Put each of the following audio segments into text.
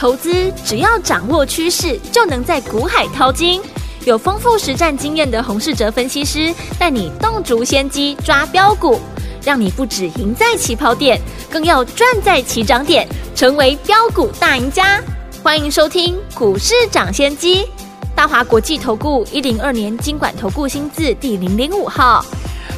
投资只要掌握趋势，就能在股海淘金。有丰富实战经验的洪世哲分析师带你洞烛先机抓标股，让你不只赢在起跑点，更要赚在起涨点，成为标股大赢家。欢迎收听股市涨先机，大华国际投顾一零二年金管投顾新字第零零五号。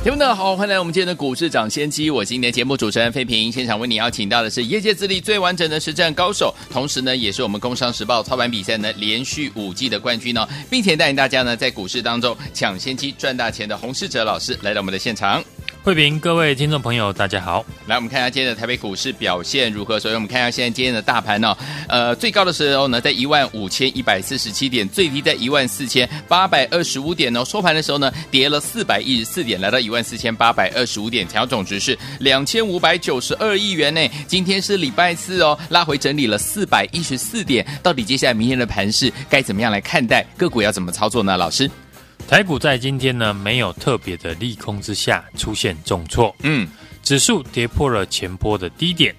听众们好，欢迎来我们今天的股市抢先机。我是今天节目主持人费平，现场为你邀请到的是业界资历最完整的实战高手，同时呢，也是我们工商时报操盘比赛呢连续五季的冠军哦，并且带领大家呢在股市当中抢先机赚大钱的洪世哲老师来到我们的现场。慧平，各位听众朋友，大家好。来，我们看一下今天的台北股市表现如何。首先，我们看一下现在今天的大盘哦，呃，最高的时候呢，在一万五千一百四十七点，最低在一万四千八百二十五点哦。收盘的时候呢，跌了四百一十四点，来到一万四千八百二十五点，成交总值是两千五百九十二亿元呢。今天是礼拜四哦，拉回整理了四百一十四点，到底接下来明天的盘势该怎么样来看待？个股要怎么操作呢？老师？台股在今天呢，没有特别的利空之下出现重挫，嗯，指数跌破了前波的低点，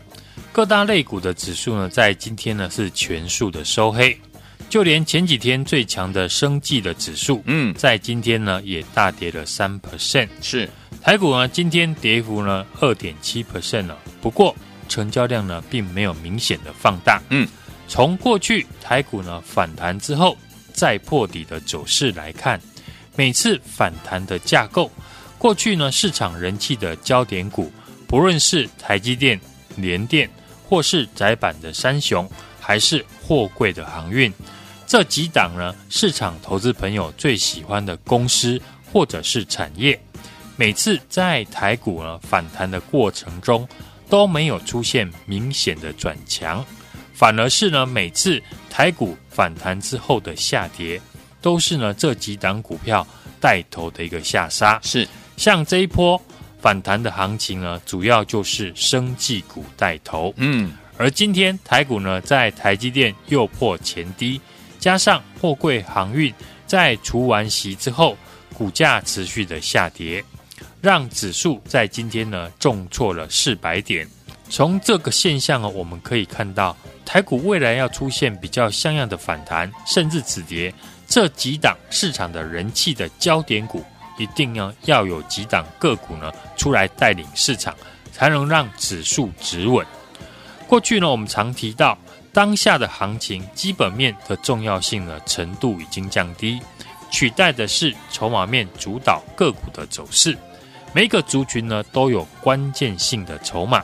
各大类股的指数呢，在今天呢是全数的收黑，就连前几天最强的生技的指数，嗯，在今天呢也大跌了三。percent，是。台股呢今天跌幅呢二点七 percent 了，不过成交量呢并没有明显的放大，嗯，从过去台股呢反弹之后再破底的走势来看。每次反弹的架构，过去呢市场人气的焦点股，不论是台积电、联电，或是窄板的三雄，还是货柜的航运，这几档呢市场投资朋友最喜欢的公司或者是产业，每次在台股呢反弹的过程中都没有出现明显的转强，反而是呢每次台股反弹之后的下跌。都是呢这几档股票带头的一个下杀，是像这一波反弹的行情呢，主要就是生技股带头，嗯，而今天台股呢在台积电又破前低，加上货柜航运在除完息之后，股价持续的下跌，让指数在今天呢重挫了四百点。从这个现象啊，我们可以看到台股未来要出现比较像样的反弹，甚至止跌。这几档市场的人气的焦点股，一定要要有几档个股呢出来带领市场，才能让指数止稳。过去呢，我们常提到当下的行情基本面的重要性呢程度已经降低，取代的是筹码面主导个股的走势。每一个族群呢都有关键性的筹码。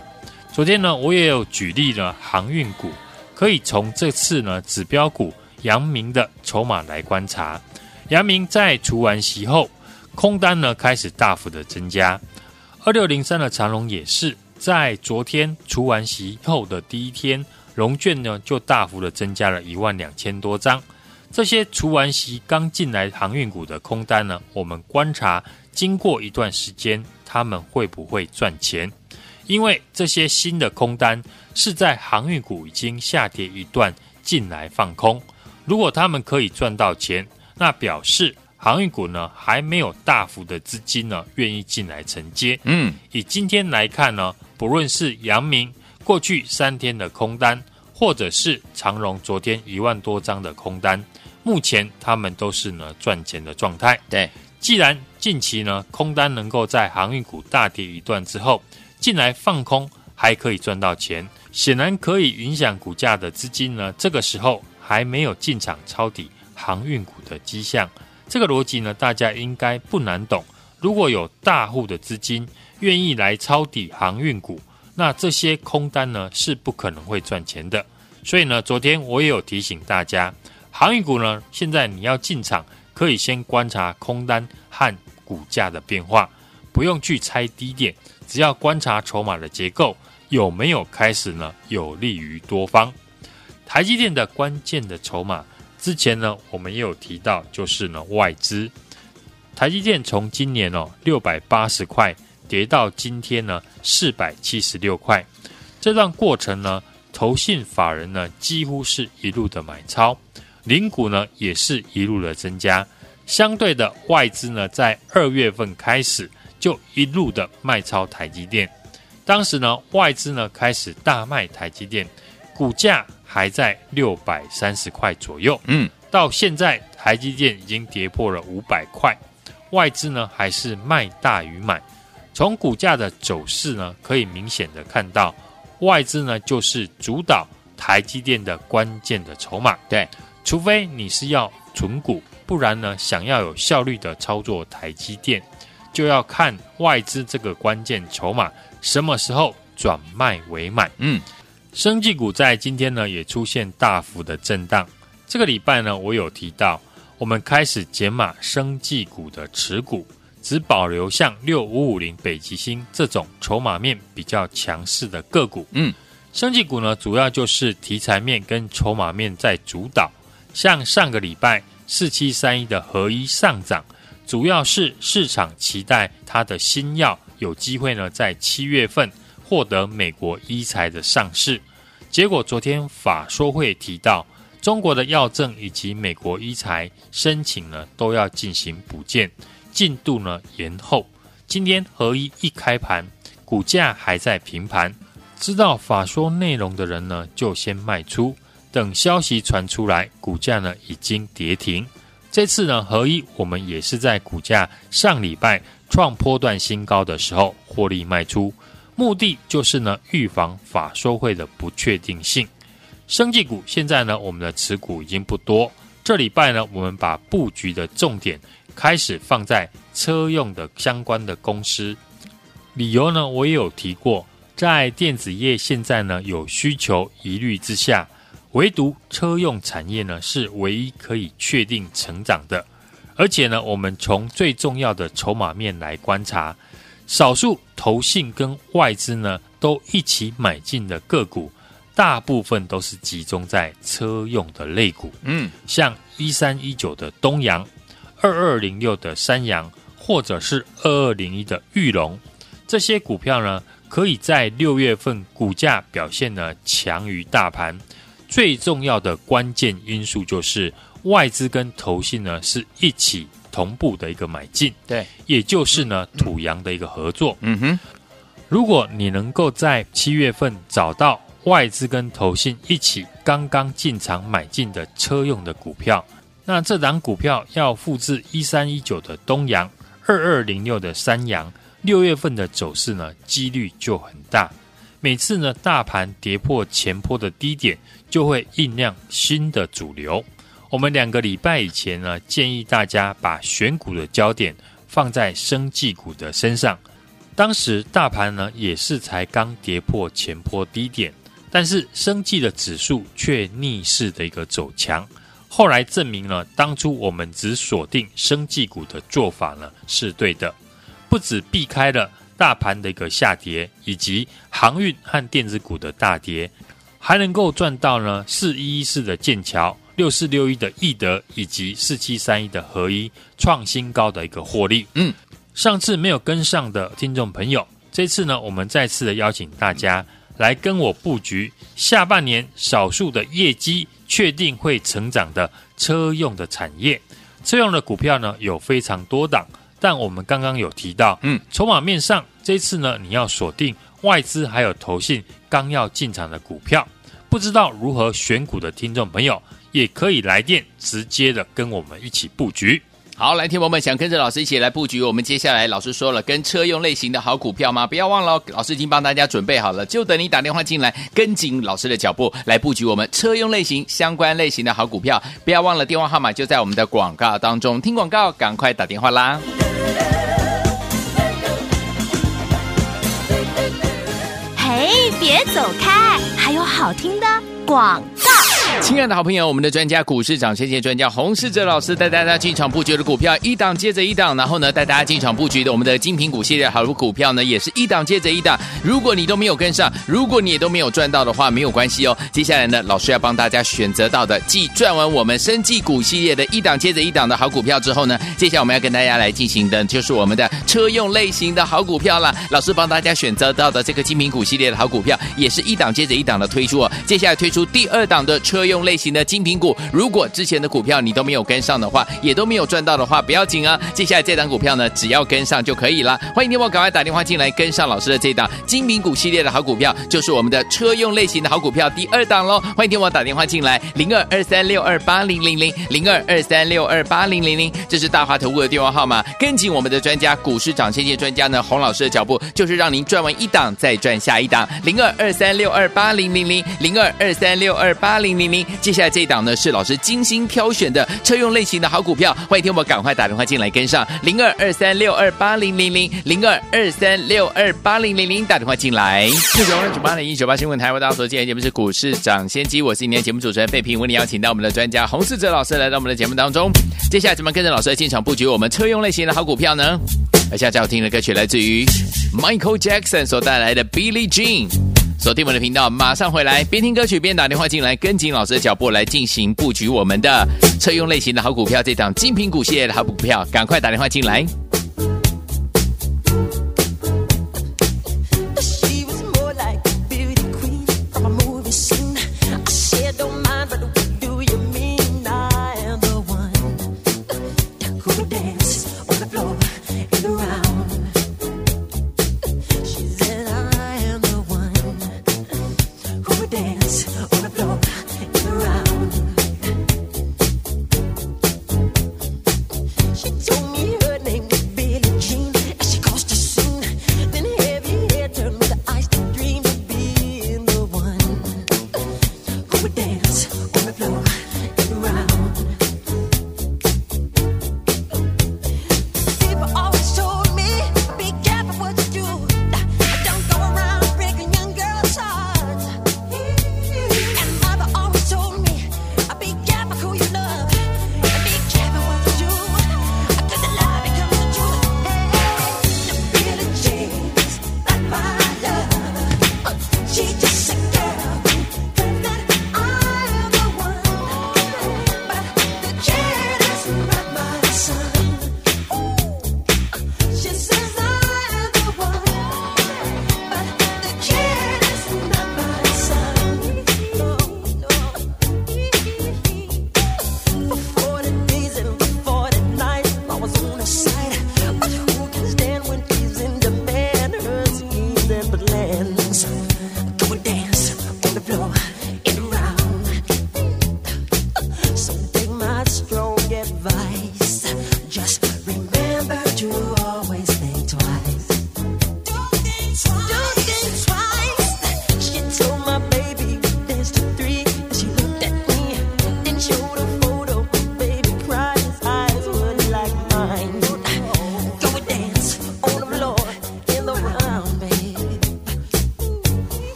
昨天呢，我也有举例了航运股，可以从这次呢指标股。阳明的筹码来观察，阳明在除完席后，空单呢开始大幅的增加。二六零三的长龙也是在昨天除完席后的第一天，龙券呢就大幅的增加了一万两千多张。这些除完席刚进来航运股的空单呢，我们观察经过一段时间，他们会不会赚钱？因为这些新的空单是在航运股已经下跌一段进来放空。如果他们可以赚到钱，那表示航运股呢还没有大幅的资金呢愿意进来承接。嗯，以今天来看呢，不论是阳明过去三天的空单，或者是长荣昨天一万多张的空单，目前他们都是呢赚钱的状态。对，既然近期呢空单能够在航运股大跌一段之后进来放空，还可以赚到钱，显然可以影响股价的资金呢，这个时候。还没有进场抄底航运股的迹象，这个逻辑呢，大家应该不难懂。如果有大户的资金愿意来抄底航运股，那这些空单呢是不可能会赚钱的。所以呢，昨天我也有提醒大家，航运股呢，现在你要进场，可以先观察空单和股价的变化，不用去猜低点，只要观察筹码的结构有没有开始呢，有利于多方。台积电的关键的筹码，之前呢，我们也有提到，就是呢外资。台积电从今年哦六百八十块跌到今天呢四百七十六块，这段过程呢，投信法人呢几乎是一路的买超，零股呢也是一路的增加。相对的外资呢，在二月份开始就一路的卖超台积电，当时呢外资呢开始大卖台积电，股价。还在六百三十块左右。嗯，到现在台积电已经跌破了五百块，外资呢还是卖大于买。从股价的走势呢，可以明显的看到，外资呢就是主导台积电的关键的筹码。对，除非你是要存股，不然呢，想要有效率的操作台积电，就要看外资这个关键筹码什么时候转卖为买。嗯，生技股在今天呢也出现大幅的震荡。这个礼拜呢，我有提到，我们开始减码生技股的持股。只保留像六五五零北极星这种筹码面比较强势的个股。嗯，生技股呢，主要就是题材面跟筹码面在主导。像上个礼拜四七三一的合一上涨，主要是市场期待它的新药有机会呢在七月份获得美国医材的上市。结果昨天法说会提到，中国的药证以及美国医材申请呢都要进行补件。进度呢延后，今天合一一开盘，股价还在平盘。知道法说内容的人呢，就先卖出。等消息传出来，股价呢已经跌停。这次呢，合一我们也是在股价上礼拜创波段新高的时候获利卖出，目的就是呢预防法说会的不确定性。生技股现在呢，我们的持股已经不多。这礼拜呢，我们把布局的重点。开始放在车用的相关的公司，理由呢，我也有提过，在电子业现在呢有需求疑虑之下，唯独车用产业呢是唯一可以确定成长的，而且呢，我们从最重要的筹码面来观察，少数投信跟外资呢都一起买进的个股，大部分都是集中在车用的类股，嗯，像一三一九的东阳。二二零六的山阳，或者是二二零一的玉龙，这些股票呢，可以在六月份股价表现呢强于大盘。最重要的关键因素就是外资跟投信呢是一起同步的一个买进，对，也就是呢土洋的一个合作。嗯哼，如果你能够在七月份找到外资跟投信一起刚刚进场买进的车用的股票。那这档股票要复制一三一九的东阳，二二零六的三阳，六月份的走势呢，几率就很大。每次呢，大盘跌破前坡的低点，就会酝酿新的主流。我们两个礼拜以前呢，建议大家把选股的焦点放在生技股的身上。当时大盘呢，也是才刚跌破前波低点，但是生技的指数却逆势的一个走强。后来证明了，当初我们只锁定生技股的做法呢是对的，不止避开了大盘的一个下跌，以及航运和电子股的大跌，还能够赚到呢四一一四的剑桥、六四六一的易德以及四七三一的合一创新高的一个获利。嗯，上次没有跟上的听众朋友，这次呢我们再次的邀请大家来跟我布局下半年少数的业绩。确定会成长的车用的产业，车用的股票呢有非常多档，但我们刚刚有提到，嗯，筹码面上这次呢你要锁定外资还有投信刚要进场的股票，不知道如何选股的听众朋友，也可以来电直接的跟我们一起布局。好，来，听友们想跟着老师一起来布局，我们接下来老师说了跟车用类型的好股票吗？不要忘了哦，老师已经帮大家准备好了，就等你打电话进来，跟紧老师的脚步来布局我们车用类型相关类型的好股票。不要忘了电话号码就在我们的广告当中，听广告赶快打电话啦！嘿，别走开，还有好听的广告。亲爱的好朋友，我们的专家股市涨先机专家洪世哲老师带大家进场布局的股票一档接着一档，然后呢带大家进场布局的我们的精品股系列好股票呢也是一档接着一档。如果你都没有跟上，如果你也都没有赚到的话，没有关系哦。接下来呢，老师要帮大家选择到的，继赚完我们生技股系列的一档接着一档的好股票之后呢，接下来我们要跟大家来进行的就是我们的车用类型的好股票了。老师帮大家选择到的这个精品股系列的好股票，也是一档接着一档的推出哦。接下来推出第二档的车。用类型的精品股。如果之前的股票你都没有跟上的话，也都没有赚到的话，不要紧啊。接下来这档股票呢，只要跟上就可以了。欢迎你我赶快打电话进来跟上老师的这档精品股系列的好股票，就是我们的车用类型的好股票第二档喽。欢迎听我打电话进来，零二二三六二八零零零零二二三六二八零零零，这是大华投顾的电话号码。跟紧我们的专家，股市涨先机专家呢，洪老师的脚步，就是让您赚完一档再赚下一档。零二二三六二八零零零零二二三六二八零零零，接下来这一档呢是老师精心挑选的车用类型的好股票，欢迎听我赶快打电话进来跟上零二二三六二八零零零零二二三六二八零零零，打电话进来。四九二九八零一九八新闻台，为大家所见节目是股市涨先机，我是今天节目主持人费平，为你邀请到我们的专家洪世哲老师来到我们的节目当中。接下来怎么跟着老师来进场布局我们车用类型的好股票呢？而现在最好听的歌曲来自于 Michael Jackson 所带来的 Billie Jean。锁定我们的频道，马上回来，边听歌曲边打电话进来，跟紧老师的脚步来进行布局我们的车用类型的好股票，这档精品股系列的好股票，赶快打电话进来。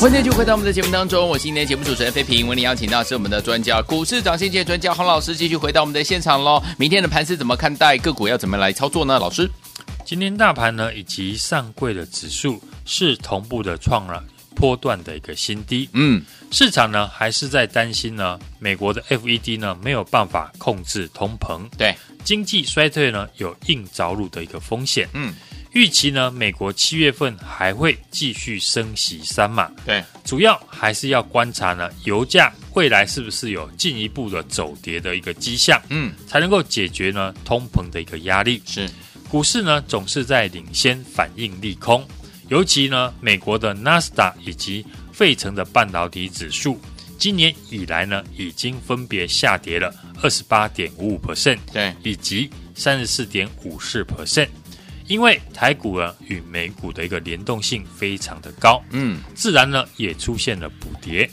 欢迎继续回到我们的节目当中，我是今天节目主持人费平，为您邀请到是我们的专家，股市涨先机专家洪老师，继续回到我们的现场喽。明天的盘势怎么看待？个股要怎么来操作呢？老师，今天大盘呢以及上柜的指数是同步的创了波段的一个新低。嗯，市场呢还是在担心呢，美国的 FED 呢没有办法控制通膨，对经济衰退呢有硬着陆的一个风险。嗯。预期呢，美国七月份还会继续升息三码，对，主要还是要观察呢，油价未来是不是有进一步的走跌的一个迹象，嗯，才能够解决呢通膨的一个压力。是，股市呢总是在领先反应利空，尤其呢美国的纳斯达以及费城的半导体指数，今年以来呢已经分别下跌了二十八点五五 percent，对，以及。三十四点五四 percent。因为台股呢与美股的一个联动性非常的高，嗯，自然呢也出现了补跌，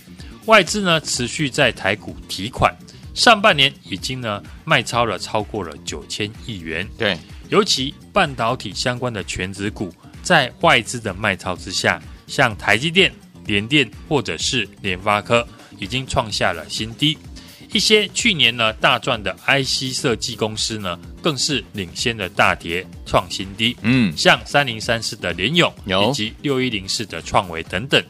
外资呢持续在台股提款，上半年已经呢卖超了超过了九千亿元，对，尤其半导体相关的全值股，在外资的卖超之下，像台积电、联电或者是联发科，已经创下了新低。一些去年呢大赚的 IC 设计公司呢，更是领先的大跌创新低。嗯，像三零三四的联勇，以及六一零四的创维等等。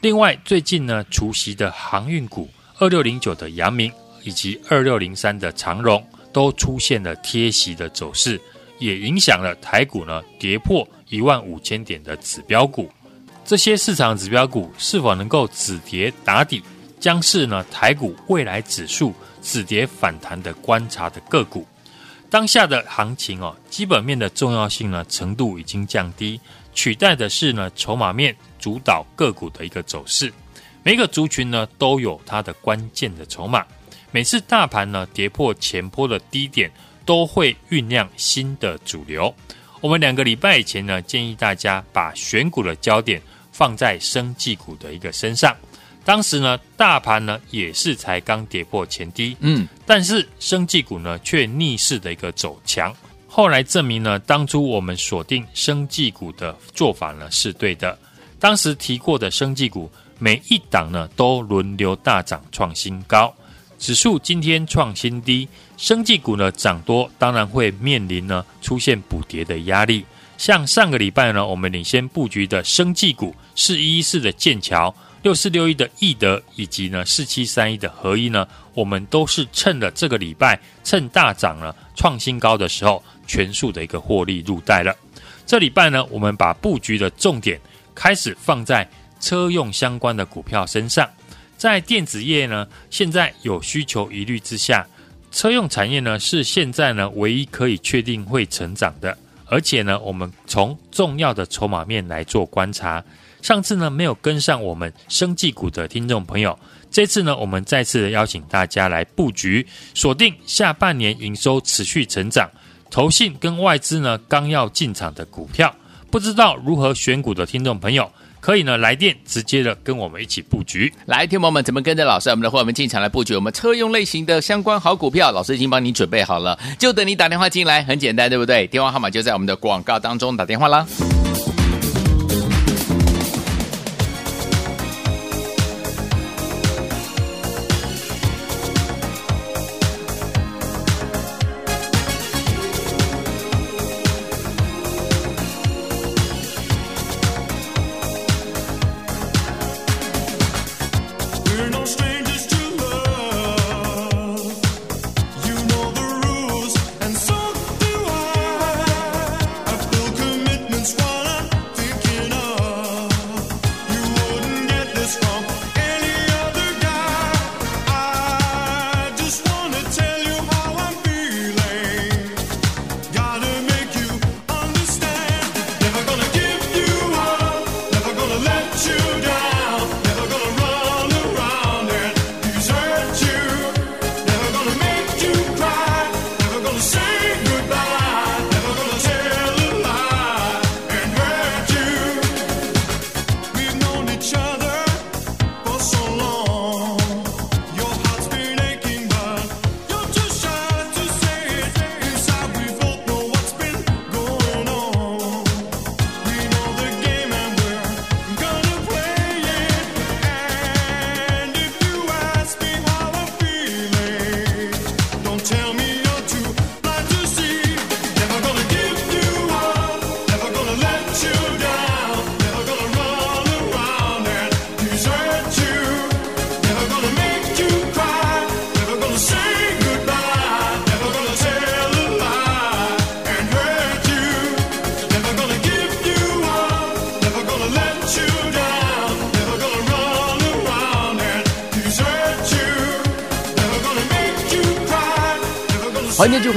另外，最近呢，除息的航运股二六零九的阳明，以及二六零三的长荣，都出现了贴息的走势，也影响了台股呢跌破一万五千点的指标股。这些市场指标股是否能够止跌打底？将是呢台股未来指数止跌反弹的观察的个股，当下的行情哦，基本面的重要性呢程度已经降低，取代的是呢筹码面主导个股的一个走势。每个族群呢都有它的关键的筹码，每次大盘呢跌破前波的低点，都会酝酿新的主流。我们两个礼拜以前呢建议大家把选股的焦点放在生技股的一个身上。当时呢，大盘呢也是才刚跌破前低，嗯，但是生技股呢却逆势的一个走强。后来证明呢，当初我们锁定生技股的做法呢是对的。当时提过的生技股，每一档呢都轮流大涨创新高，指数今天创新低，生技股呢涨多，当然会面临呢出现补跌的压力。像上个礼拜呢，我们领先布局的生技股四一一四的剑桥。六四六一的易德以及呢四七三一的合一呢，我们都是趁了这个礼拜趁大涨了创新高的时候，全数的一个获利入袋了。这礼拜呢，我们把布局的重点开始放在车用相关的股票身上，在电子业呢，现在有需求疑虑之下，车用产业呢是现在呢唯一可以确定会成长的，而且呢，我们从重要的筹码面来做观察。上次呢没有跟上我们生技股的听众朋友，这次呢我们再次邀请大家来布局，锁定下半年营收持续成长、投信跟外资呢刚要进场的股票。不知道如何选股的听众朋友，可以呢来电直接的跟我们一起布局。来，听友们怎么跟着老师我们的会员们进场来布局我们车用类型的相关好股票？老师已经帮你准备好了，就等你打电话进来，很简单，对不对？电话号码就在我们的广告当中，打电话啦。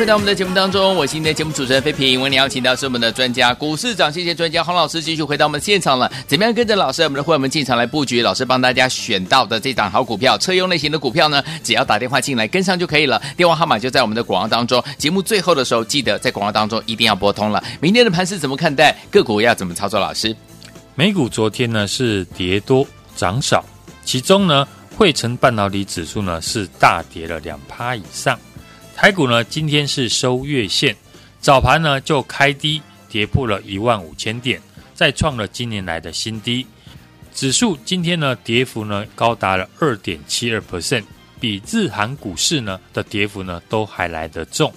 到我们的节目当中，我是今天的节目主持人费平。为你邀请到是我们的专家股市长，谢谢专家洪老师继续回到我们的现场了。怎么样跟着老师，我们的会员们进场来布局？老师帮大家选到的这档好股票，车用类型的股票呢，只要打电话进来跟上就可以了。电话号码就在我们的广告当中。节目最后的时候，记得在广告当中一定要拨通了。明天的盘是怎么看待？个股要怎么操作？老师，美股昨天呢是跌多涨少，其中呢，汇成半导体指数呢是大跌了两趴以上。台股呢，今天是收月线，早盘呢就开低，跌破了一万五千点，再创了今年来的新低。指数今天呢，跌幅呢高达了二点七二 percent，比日韩股市呢的跌幅呢都还来得重。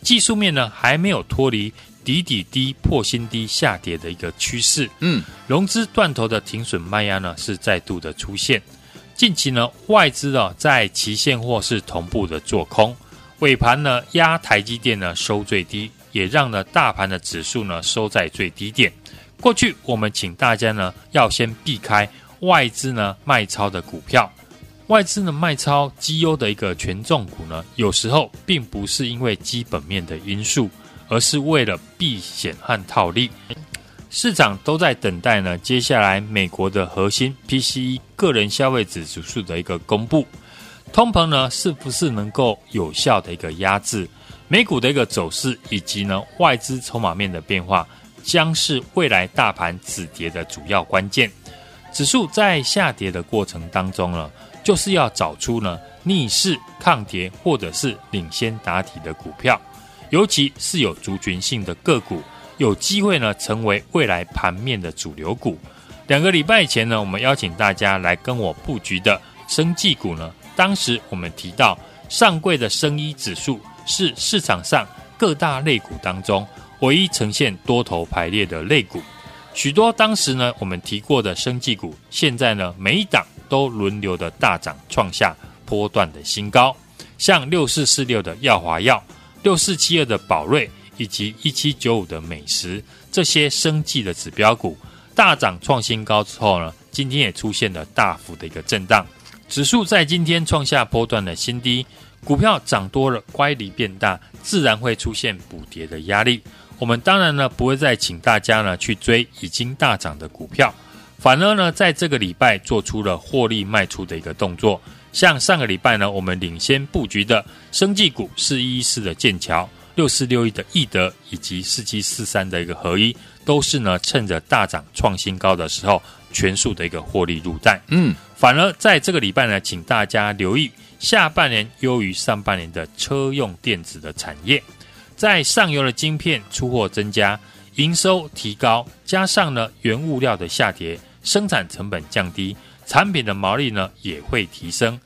技术面呢还没有脱离底底低破新低下跌的一个趋势。嗯，融资断头的停损卖压呢是再度的出现。近期呢外资啊在期现货是同步的做空。尾盘呢，压台积电呢收最低，也让呢大盘的指数呢收在最低点。过去我们请大家呢要先避开外资呢卖超的股票，外资呢卖超绩优的一个权重股呢，有时候并不是因为基本面的因素，而是为了避险和套利。市场都在等待呢接下来美国的核心 PCE 个人消费指数的一个公布。通膨呢，是不是能够有效的一个压制美股的一个走势，以及呢外资筹码面的变化，将是未来大盘止跌的主要关键。指数在下跌的过程当中呢，就是要找出呢逆势抗跌或者是领先打底的股票，尤其是有族群性的个股，有机会呢成为未来盘面的主流股。两个礼拜前呢，我们邀请大家来跟我布局的生技股呢。当时我们提到，上柜的生医指数是市场上各大类股当中唯一呈现多头排列的类股。许多当时呢我们提过的生技股，现在呢每一档都轮流的大涨，创下波段的新高。像六四四六的耀华药、六四七二的宝瑞以及一七九五的美食，这些生技的指标股大涨创新高之后呢，今天也出现了大幅的一个震荡。指数在今天创下波段的新低，股票涨多了，乖离变大，自然会出现补跌的压力。我们当然呢不会再请大家呢去追已经大涨的股票，反而呢在这个礼拜做出了获利卖出的一个动作。像上个礼拜呢，我们领先布局的生技股四一一四的剑桥、六四六一的易德以及四七四三的一个合一，都是呢趁着大涨创新高的时候，全数的一个获利入袋。嗯。反而在这个礼拜呢，请大家留意下半年优于上半年的车用电子的产业，在上游的晶片出货增加，营收提高，加上呢原物料的下跌，生产成本降低，产品的毛利呢也会提升。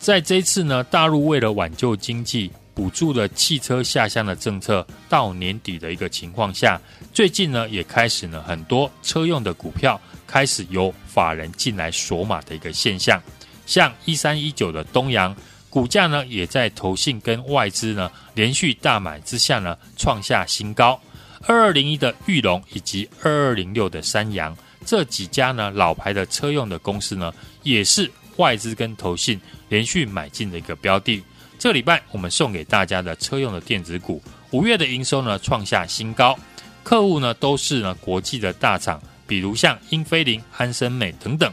在这一次呢，大陆为了挽救经济，补助了汽车下乡的政策到年底的一个情况下，最近呢也开始呢很多车用的股票。开始有法人进来锁码的一个现象，像一三一九的东阳股价呢，也在投信跟外资呢连续大买之下呢创下新高。二二零一的裕隆以及二二零六的三阳这几家呢老牌的车用的公司呢，也是外资跟投信连续买进的一个标的。这礼拜我们送给大家的车用的电子股，五月的营收呢创下新高，客户呢都是呢国际的大厂。比如像英飞凌、安森美等等，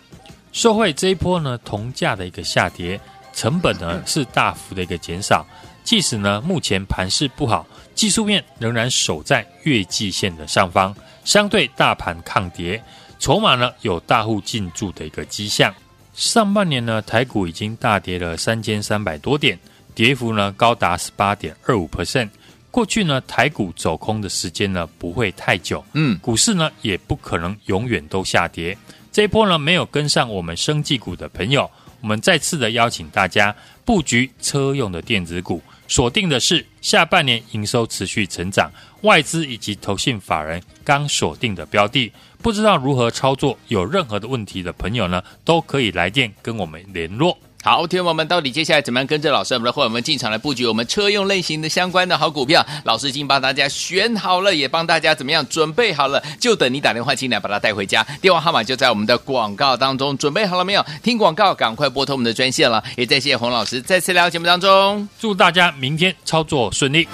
受惠这一波呢铜价的一个下跌，成本呢是大幅的一个减少。即使呢目前盘势不好，技术面仍然守在月季线的上方，相对大盘抗跌，筹码呢有大户进驻的一个迹象。上半年呢台股已经大跌了三千三百多点，跌幅呢高达十八点二五 percent。过去呢，台股走空的时间呢不会太久，嗯，股市呢也不可能永远都下跌。这一波呢没有跟上我们生技股的朋友，我们再次的邀请大家布局车用的电子股，锁定的是下半年营收持续成长，外资以及投信法人刚锁定的标的。不知道如何操作，有任何的问题的朋友呢，都可以来电跟我们联络。好，听友们，到底接下来怎么样跟着老师我们的伙伴们进场来布局我们车用类型的相关的好股票？老师已经帮大家选好了，也帮大家怎么样准备好了，就等你打电话进来把它带回家。电话号码就在我们的广告当中，准备好了没有？听广告，赶快拨通我们的专线了。也再谢谢洪老师再次来到节目当中，祝大家明天操作顺利。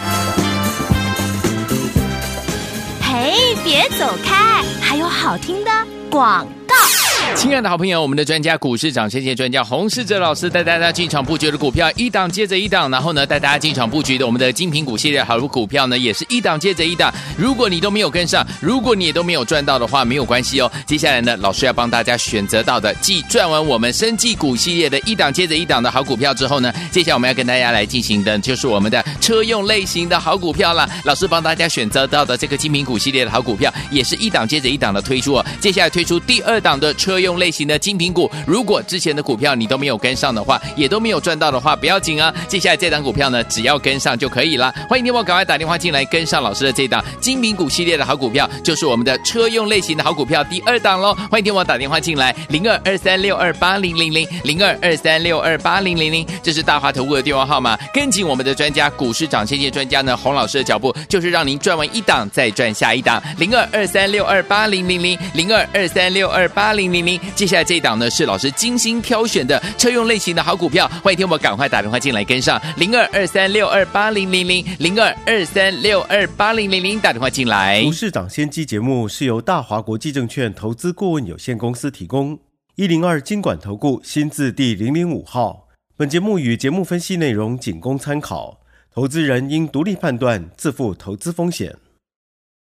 嘿，别走开，还有好听的广告。亲爱的好朋友，我们的专家股市涨先见专家洪世哲老师带大家进场布局的股票一档接着一档，然后呢带大家进场布局的我们的精品股系列好股票呢也是一档接着一档。如果你都没有跟上，如果你也都没有赚到的话，没有关系哦。接下来呢，老师要帮大家选择到的，继赚完我们生技股系列的一档接着一档的好股票之后呢，接下来我们要跟大家来进行的就是我们的车用类型的好股票了。老师帮大家选择到的这个精品股系列的好股票，也是一档接着一档的推出哦。接下来推出第二档的车。用类型的精品股，如果之前的股票你都没有跟上的话，也都没有赚到的话，不要紧啊。接下来这档股票呢，只要跟上就可以了。欢迎你我赶快打电话进来，跟上老师的这档精品股系列的好股票，就是我们的车用类型的好股票第二档喽。欢迎你我打电话进来，零二二三六二八零零零零二二三六二八零零零，这是大华投顾的电话号码。跟紧我们的专家股市涨先见专家呢，洪老师的脚步，就是让您赚完一档再赚下一档。零二二三六二八零零零零二二三六二八零零接下来这一档呢，是老师精心挑选的车用类型的好股票，欢迎听我赶快打电话进来跟上零二二三六二八零零零零二二三六二八零零零打电话进来。股市涨先机节目是由大华国际证券投资顾问有限公司提供，一零二经管投顾新字第零零五号。本节目与节目分析内容仅供参考，投资人应独立判断，自负投资风险。